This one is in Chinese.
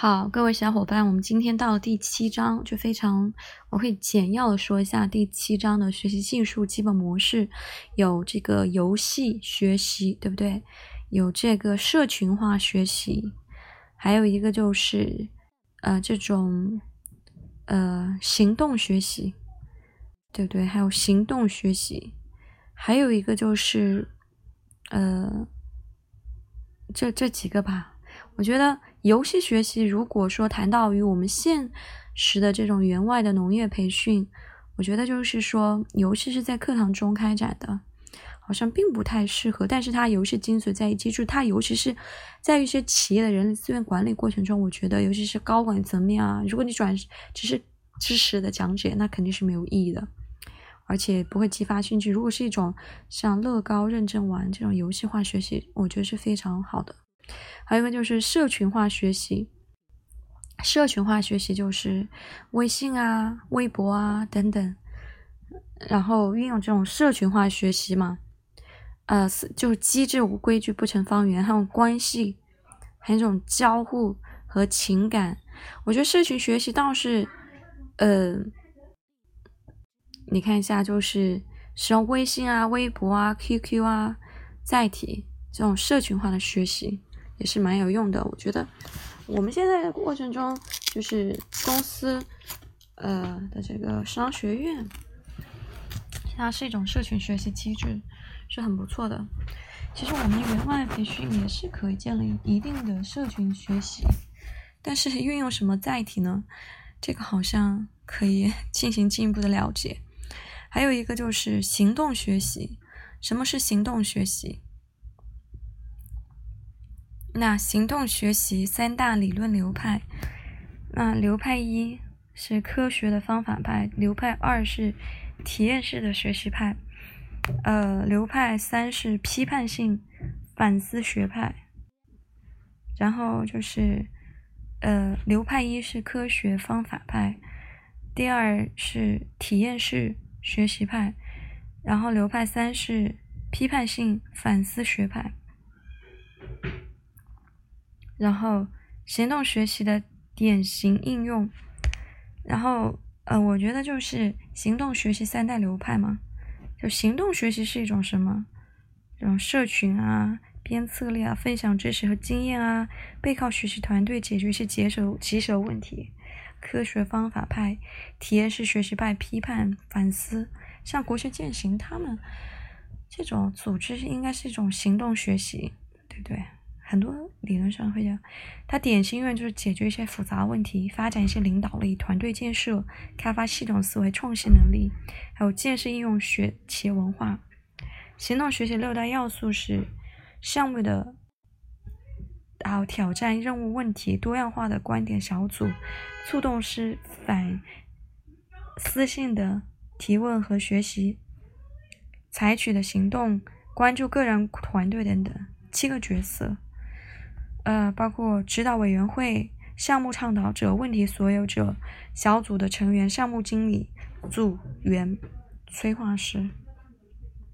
好，各位小伙伴，我们今天到了第七章，就非常我会简要的说一下第七章的学习技术基本模式，有这个游戏学习，对不对？有这个社群化学习，还有一个就是呃这种呃行动学习，对不对？还有行动学习，还有一个就是呃这这几个吧。我觉得游戏学习，如果说谈到与我们现实的这种员外的农业培训，我觉得就是说游戏是在课堂中开展的，好像并不太适合。但是它游戏精髓在于记住，它尤其是在一些企业的人力资源管理过程中，我觉得尤其是高管层面啊，如果你转只是知识的讲解，那肯定是没有意义的，而且不会激发兴趣。如果是一种像乐高认证玩这种游戏化学习，我觉得是非常好的。还有一个就是社群化学习，社群化学习就是微信啊、微博啊等等，然后运用这种社群化学习嘛，呃，就是机制无规矩不成方圆，还有关系，还有这种交互和情感。我觉得社群学习倒是，呃，你看一下，就是使用微信啊、微博啊、QQ 啊载体这种社群化的学习。也是蛮有用的，我觉得我们现在的过程中，就是公司呃的这个商学院，它是一种社群学习机制，是很不错的。其实我们员外培训也是可以建立一定的社群学习，但是运用什么载体呢？这个好像可以 进行进一步的了解。还有一个就是行动学习，什么是行动学习？那行动学习三大理论流派，那流派一是科学的方法派，流派二是体验式的学习派，呃，流派三是批判性反思学派。然后就是，呃，流派一是科学方法派，第二是体验式学习派，然后流派三是批判性反思学派。然后行动学习的典型应用，然后呃，我觉得就是行动学习三大流派嘛。就行动学习是一种什么？这种社群啊、编策略啊、分享知识和经验啊、背靠学习团队解决一些棘手棘手问题。科学方法派、体验式学习派、批判反思，像国学践行他们这种组织应该是一种行动学习，对不对？很多理论上会讲，它典型用就是解决一些复杂问题，发展一些领导力、团队建设、开发系统思维、创新能力，还有建设应用学企业文化。行动学习六大要素是项目的，还有挑战任务问题、多样化的观点小组、促动式反思性的提问和学习、采取的行动、关注个人、团队等等七个角色。呃，包括指导委员会、项目倡导者、问题所有者、小组的成员、项目经理、组员、催化师。